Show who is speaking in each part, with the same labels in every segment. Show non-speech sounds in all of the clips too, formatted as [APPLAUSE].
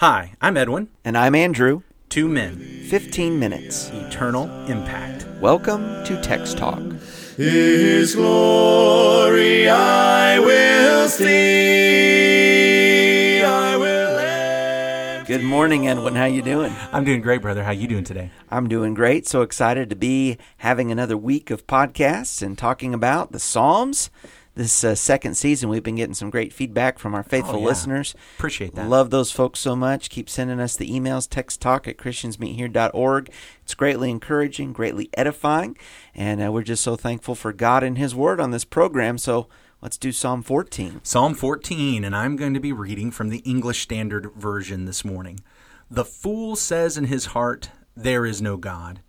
Speaker 1: Hi, I'm Edwin.
Speaker 2: And I'm Andrew.
Speaker 1: Two men,
Speaker 2: 15 minutes.
Speaker 1: eternal impact.
Speaker 2: Welcome to Text Talk.
Speaker 3: His glory I will see. I will live.
Speaker 2: Good morning, Edwin. How you doing?
Speaker 1: I'm doing great, brother. How you doing today?
Speaker 2: I'm doing great. So excited to be having another week of podcasts and talking about the Psalms. This uh, second season, we've been getting some great feedback from our faithful
Speaker 1: Oh, yeah.
Speaker 2: listeners.
Speaker 1: Appreciate that.
Speaker 2: Love those folks so much. Keep sending us the emails, text talk at christiansmeethere.org. It's greatly encouraging, greatly edifying, and uh, we're just so thankful for God and His Word on this program. So let's do Psalm 14.
Speaker 1: Psalm 14, and I'm going to be reading from the English Standard Version this morning. The fool says in his heart, There is no God.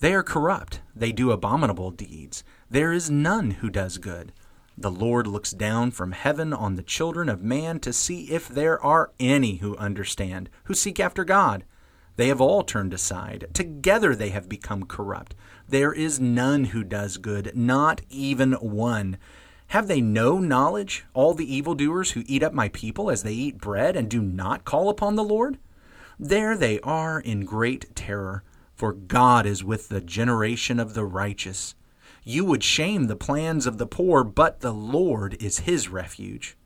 Speaker 1: They are corrupt. They do abominable deeds. There is none who does good. The Lord looks down from heaven on the children of man to see if there are any who understand, who seek after God. They have all turned aside. Together they have become corrupt. There is none who does good, not even one. Have they no knowledge, all the evildoers who eat up my people as they eat bread and do not call upon the Lord? There they are in great terror, for God is with the generation of the righteous. You would shame the plans of the poor, but the Lord is his refuge.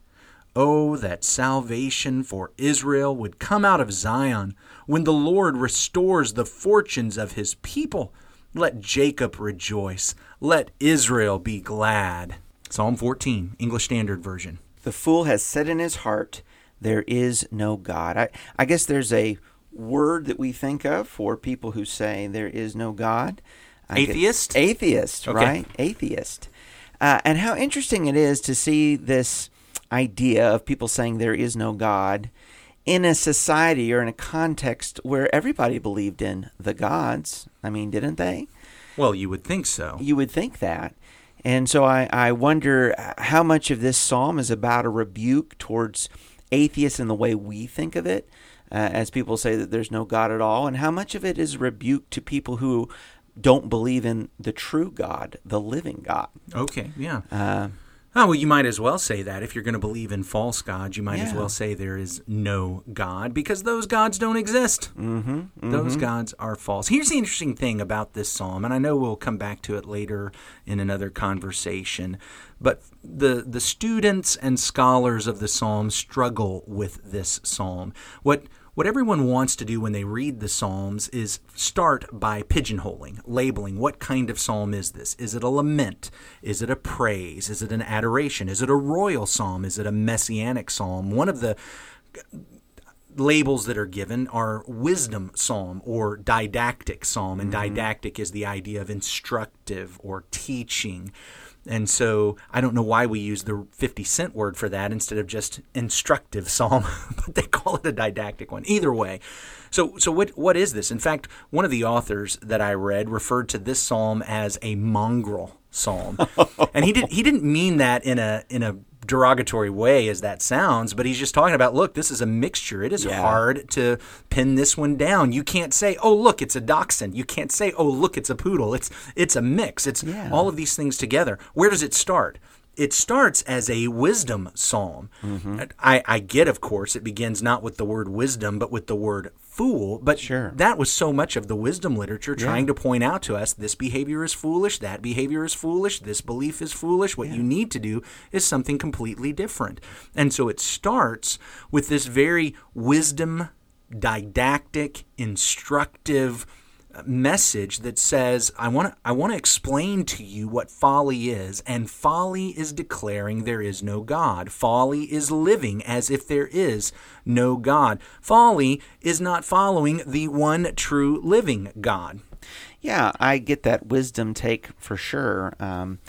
Speaker 1: Oh, that salvation for Israel would come out of Zion when the Lord restores the fortunes of his people. Let Jacob rejoice. Let Israel be glad. Psalm 14, English Standard Version.
Speaker 2: The fool has said in his heart, There is no God. I, I guess there's a word that we think of for people who say there is no God. I guess-
Speaker 1: Atheist?
Speaker 2: atheist,
Speaker 1: Okay.
Speaker 2: right? Atheist. Uh, and how interesting it is to see this idea of people saying there is no God in a society or in a context where everybody believed in the gods. I mean, didn't they?
Speaker 1: Well, you would think so.
Speaker 2: You would think that. And so I, I wonder how much of this psalm is about a rebuke towards atheists in the way we think of it, uh, as people say that there's no God at all, and how much of it is a rebuke to people who don't believe in the true God, the living God.
Speaker 1: Okay, yeah.
Speaker 2: Uh,
Speaker 1: Oh, well, you might as well say that. If you're going to believe in false gods, you might as well say there is no God because those gods don't exist. Mm-hmm, Those gods are false. Here's the interesting thing about this psalm, and I know we'll come back to it later in another conversation, but the, the students and scholars of the psalm struggle with this psalm. What what everyone wants to do when they read the Psalms is start by pigeonholing, labeling what kind of psalm is this? Is it a lament? Is it a praise? Is it an adoration? Is it a royal psalm? Is it a messianic psalm? One of the labels that are given are wisdom psalm or didactic psalm and mm-hmm. didactic is the idea of instructive or teaching and so i don't know why we use the 50 cent word for that instead of just instructive psalm [LAUGHS] but they call it a didactic one. Either way. So so what what is this? In fact one of the authors that i read referred to this psalm as a mongrel psalm. [LAUGHS] And he did he didn't mean that in a in a derogatory way as that sounds, but he's just talking about look, this is a mixture. It is
Speaker 2: Yeah.
Speaker 1: hard to pin this one down. You can't say, "Oh, look, it's a dachshund." You can't say, "Oh, look, it's a poodle." It's it's a mix. It's
Speaker 2: Yeah.
Speaker 1: all of these things together. Where does it start? It starts as a wisdom psalm. Mm-hmm. I, I get, of course, it begins not with the word wisdom, but with the word fool. But
Speaker 2: Sure.
Speaker 1: that was so much of the wisdom literature trying to point out to us this behavior is foolish, that behavior is foolish, this belief is foolish. What you need to do is something completely different. And so it starts with this very wisdom, didactic, instructive message that says I want to I want to explain to you what folly is and folly is declaring there is no god. Folly is living as if there is no god. Folly is not following the one true living god.
Speaker 2: Yeah, I get that wisdom take for sure. Um,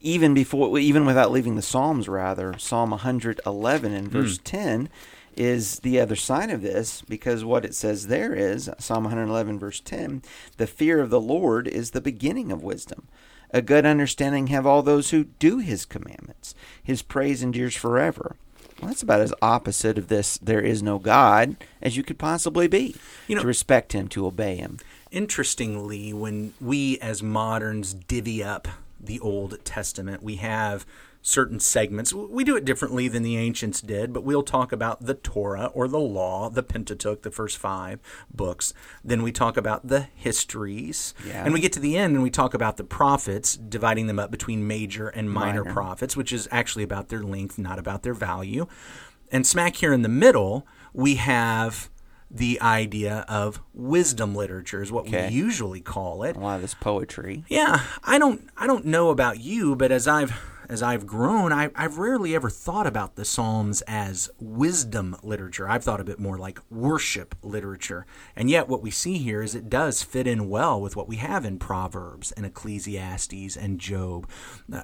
Speaker 2: even before, even without leaving the Psalms, rather, Psalm 111 and verse 10 is the other side of this because what it says there is Psalm 111 verse 10 the fear of the Lord is the beginning of wisdom. A good understanding have all those who do his commandments. His praise endures forever. Well, that's about as opposite of this there is no God as you could possibly be
Speaker 1: You know-
Speaker 2: to respect him to obey him.
Speaker 1: Interestingly, when we as moderns divvy up the Old Testament, we have certain segments. We do it differently than the ancients did, but we'll talk about the Torah or the law, the Pentateuch, the first five books. Then we talk about the histories.
Speaker 2: Yeah.
Speaker 1: And we get to the end and we talk about the prophets, dividing them up between major and minor,
Speaker 2: Minor.
Speaker 1: prophets, which is actually about their length, not about their value. And smack here in the middle, we have the idea of wisdom literature, is what
Speaker 2: Okay.
Speaker 1: we usually call it.
Speaker 2: A lot of this poetry.
Speaker 1: Yeah, I don't I don't know about you, but as I've as I've grown, I, I've rarely ever thought about the Psalms as wisdom literature. I've thought of it more like worship literature. And yet, what we see here is it does fit in well with what we have in Proverbs and Ecclesiastes and Job.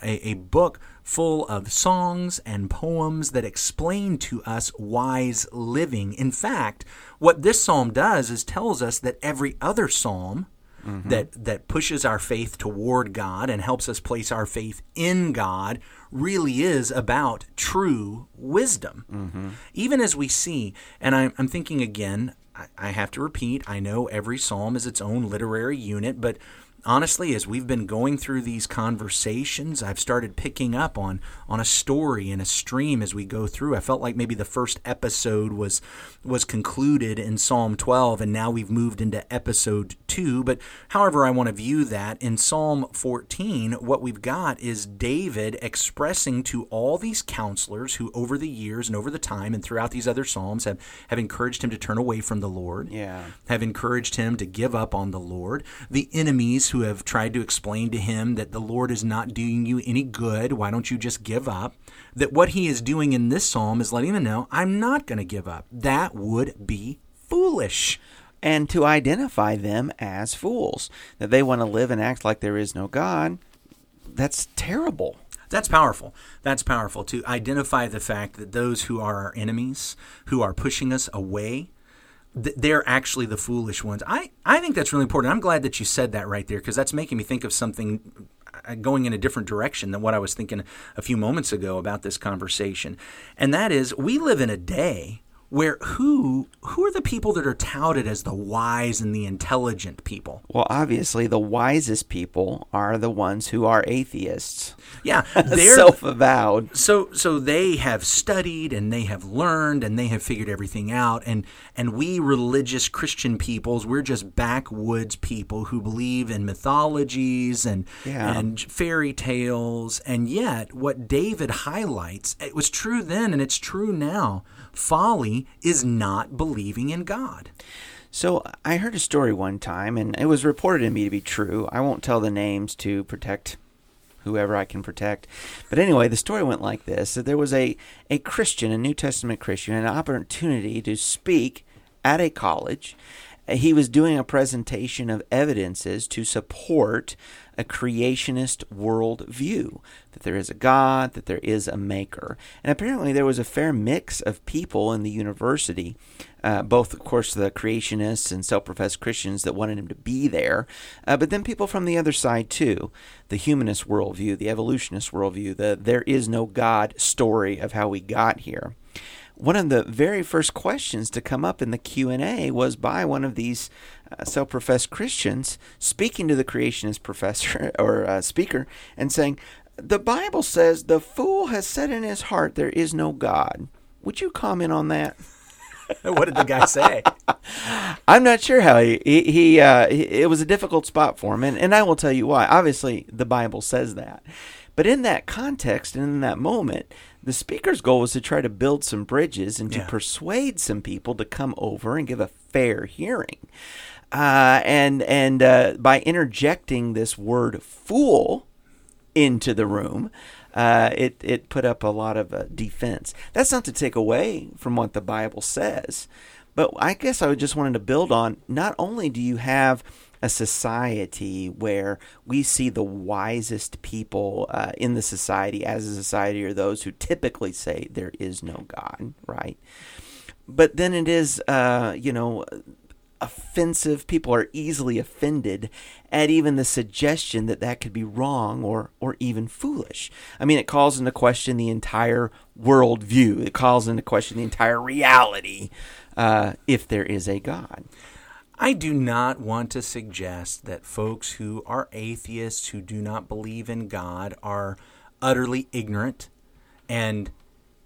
Speaker 1: A, a book full of songs and poems that explain to us wise living. In fact, what this psalm does is tells us that every other psalm Mm-hmm. that that pushes our faith toward God and helps us place our faith in God really is about true wisdom. Mm-hmm. Even as we see, and I'm, I'm thinking again, I, I have to repeat, I know every psalm is its own literary unit, but honestly, as we've been going through these conversations, I've started picking up on on a story and a stream as we go through. I felt like maybe the first episode was was concluded in Psalm 12, and now we've moved into episode two. But however, I want to view that in Psalm 14, what we've got is David expressing to all these counselors who, over the years and over the time and throughout these other psalms, have have encouraged him to turn away from the Lord
Speaker 2: Yeah.
Speaker 1: have encouraged him to give up on the Lord. The enemies who have tried to explain to him that the Lord is not doing you any good, why don't you just give up? That what he is doing in this psalm is letting them know, I'm not going to give up. That would be foolish.
Speaker 2: And to identify them as fools. That they want to live and act like there is no God. That's terrible.
Speaker 1: That's powerful. That's powerful to identify the fact that those who are our enemies, who are pushing us away, th- they're actually the foolish ones. I, I think that's really important. I'm glad that you said that right there because that's making me think of something uh, going in a different direction than what I was thinking a few moments ago about this conversation. And that is, we live in a day where who who are the people that are touted as the wise and the intelligent people?
Speaker 2: Well, obviously, the wisest people are the ones who are atheists,
Speaker 1: Yeah, [LAUGHS] they're
Speaker 2: self avowed.
Speaker 1: so so they have studied and they have learned and they have figured everything out and and we religious christian peoples we're just backwoods people who believe in mythologies and
Speaker 2: Yeah.
Speaker 1: and fairy tales and yet what david highlights it was true then and it's true now folly is not believing in god
Speaker 2: So I heard a story one time, and it was reported to me to be true. I won't tell the names to protect whoever I can protect. But anyway, the story went like this: that there was a a Christian, a New Testament Christian, an opportunity to speak at a college. He was doing a presentation of evidences to support a creationist worldview that there is a God, that there is a maker. And apparently, there was a fair mix of people in the university, uh, both, of course, the creationists and self professed Christians that wanted him to be there, uh, but then people from the other side, too the humanist worldview, the evolutionist worldview, the there is no God story of how we got here one of the very first questions to come up in the q&a was by one of these uh, self-professed christians speaking to the creationist professor [LAUGHS] or uh, speaker and saying the bible says the fool has said in his heart there is no god. Would you comment on that? [LAUGHS]
Speaker 1: What did the guy say? [LAUGHS]
Speaker 2: I'm not sure how he he, he, uh, he it was a difficult spot for him, and, and I will tell you why. Obviously, the Bible says that, but in that context and in that moment, the speaker's goal was to try to build some bridges and to
Speaker 1: Yeah.
Speaker 2: persuade some people to come over and give a fair hearing. Uh, and and uh, by interjecting this word "fool" into the room, uh, it it put up a lot of uh, defense. That's not to take away from what the Bible says, but I guess I just wanted to build on. Not only do you have a society where we see the wisest people uh, in the society as a society are those who typically say there is no God, right? But then it is, uh, you know, offensive. People are easily offended at even the suggestion that that could be wrong or or even foolish. I mean, it calls into question the entire worldview. It calls into question the entire reality uh, if there is a God.
Speaker 1: I do not want to suggest that folks who are atheists, who do not believe in God, are utterly ignorant and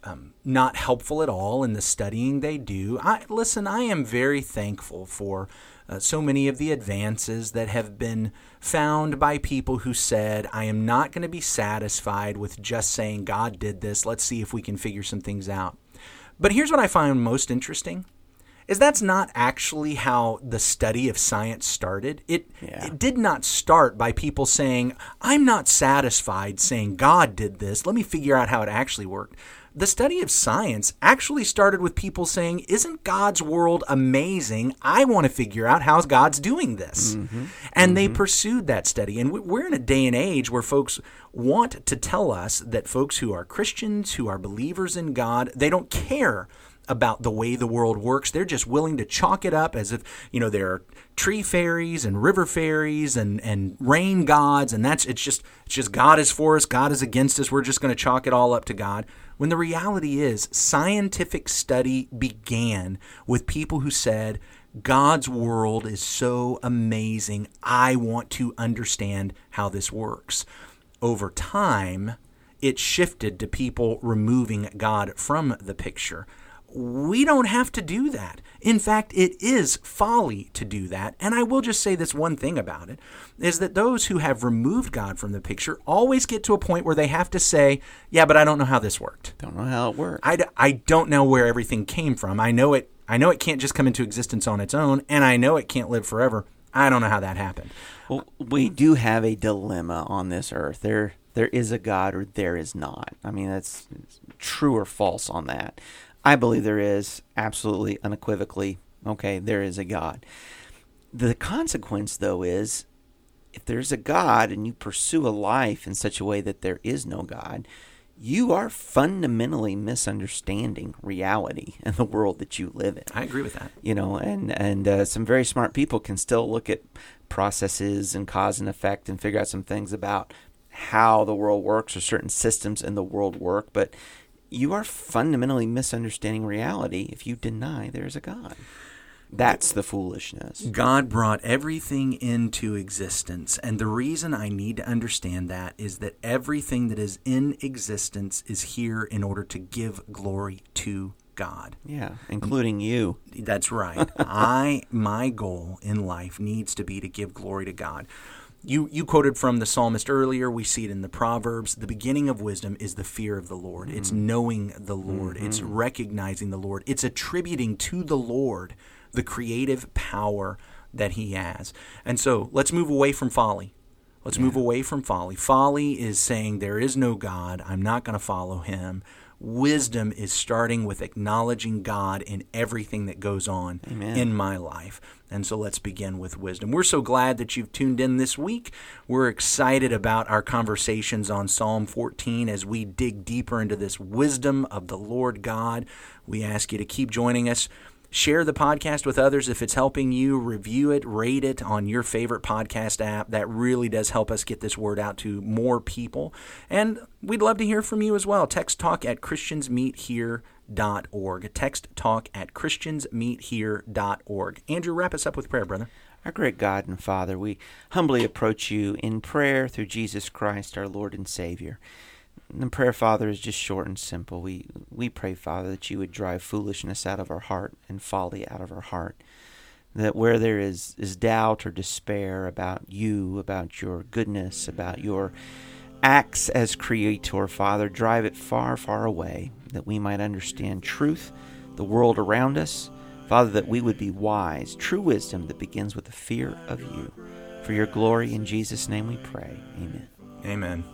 Speaker 1: um, not helpful at all in the studying they do. I listen. I am very thankful for uh, so many of the advances that have been found by people who said, "I am not going to be satisfied with just saying God did this. Let's see if we can figure some things out." But here's what I find most interesting is that's not actually how the study of science started. It,
Speaker 2: Yeah.
Speaker 1: it did not start by people saying, I'm not satisfied saying God did this. Let me figure out how it actually worked. The study of science actually started with people saying, Isn't God's world amazing? I want to figure out how God's doing this. Mm-hmm. And they mm-hmm. pursued that study. And we're in a day and age where folks want to tell us that folks who are Christians, who are believers in God, they don't care about the way the world works. They're just willing to chalk it up as if, you know, there are tree fairies and river fairies and, and rain gods and that's it's just it's just God is for us, God is against us. We're just going to chalk it all up to God. When the reality is scientific study began with people who said God's world is so amazing. I want to understand how this works. Over time, it shifted to people removing God from the picture. We don't have to do that. In fact, it is folly to do that. And I will just say this one thing about it is that those who have removed God from the picture always get to a point where they have to say, Yeah, but I don't know how this worked.
Speaker 2: Don't know how it works.
Speaker 1: I, d- I don't know where everything came from. I know it. I know it can't just come into existence on its own, and I know it can't live forever. I don't know how that happened.
Speaker 2: Well, we do have a dilemma on this earth. There, there is a God or there is not. I mean, that's true or false on that. I believe there is absolutely unequivocally. Okay, there is a God. The consequence, though, is if there's a God and you pursue a life in such a way that there is no God, you are fundamentally misunderstanding reality [LAUGHS] and the world that you live in
Speaker 1: I agree with that.
Speaker 2: you know and and uh, some very smart people can still look at processes and cause and effect and figure out some things about how the world works or certain systems in the world work but you are fundamentally misunderstanding reality if you deny there's a god that's the foolishness
Speaker 1: God brought everything into existence. And the reason I need to understand that is that everything that is in existence is here in order to give glory to God.
Speaker 2: yeah including you
Speaker 1: That's right. [LAUGHS] I my goal in life needs to be to give glory to God. You you quoted from the psalmist earlier. We see it in the Proverbs. The beginning of wisdom is the fear of the Lord. It's mm-hmm. knowing the Lord. It's mm-hmm. recognizing the Lord. It's attributing to the Lord the creative power that he has. And so, let's move away from folly. Let's move away from folly. Folly is saying there is no God. I'm not going to follow him. Wisdom is starting with acknowledging God in everything that goes on
Speaker 2: Amen.
Speaker 1: in my life. And so let's begin with wisdom. We're so glad that you've tuned in this week. We're excited about our conversations on Psalm 14 as we dig deeper into this wisdom of the Lord God. We ask you to keep joining us. Share the podcast with others if it's helping you. Review it, rate it on your favorite podcast app. That really does help us get this word out to more people. And we'd love to hear from you as well. Text talk at christiansmeethere.org. Text talk at christiansmeethere.org. Andrew, wrap us up with prayer, brother.
Speaker 2: Our great God and Father, we humbly approach you in prayer through Jesus Christ, our Lord and Savior. The prayer, Father, is just short and simple. We we pray, Father, that you would drive foolishness out of our heart and folly out of our heart. That where there is, is doubt or despair about you, about your goodness, about your acts as creator, Father, drive it far, far away, that we might understand truth, the world around us, Father, that we would be wise, true wisdom that begins with the fear of you. For your glory, in Jesus' name we pray. Amen.
Speaker 1: Amen.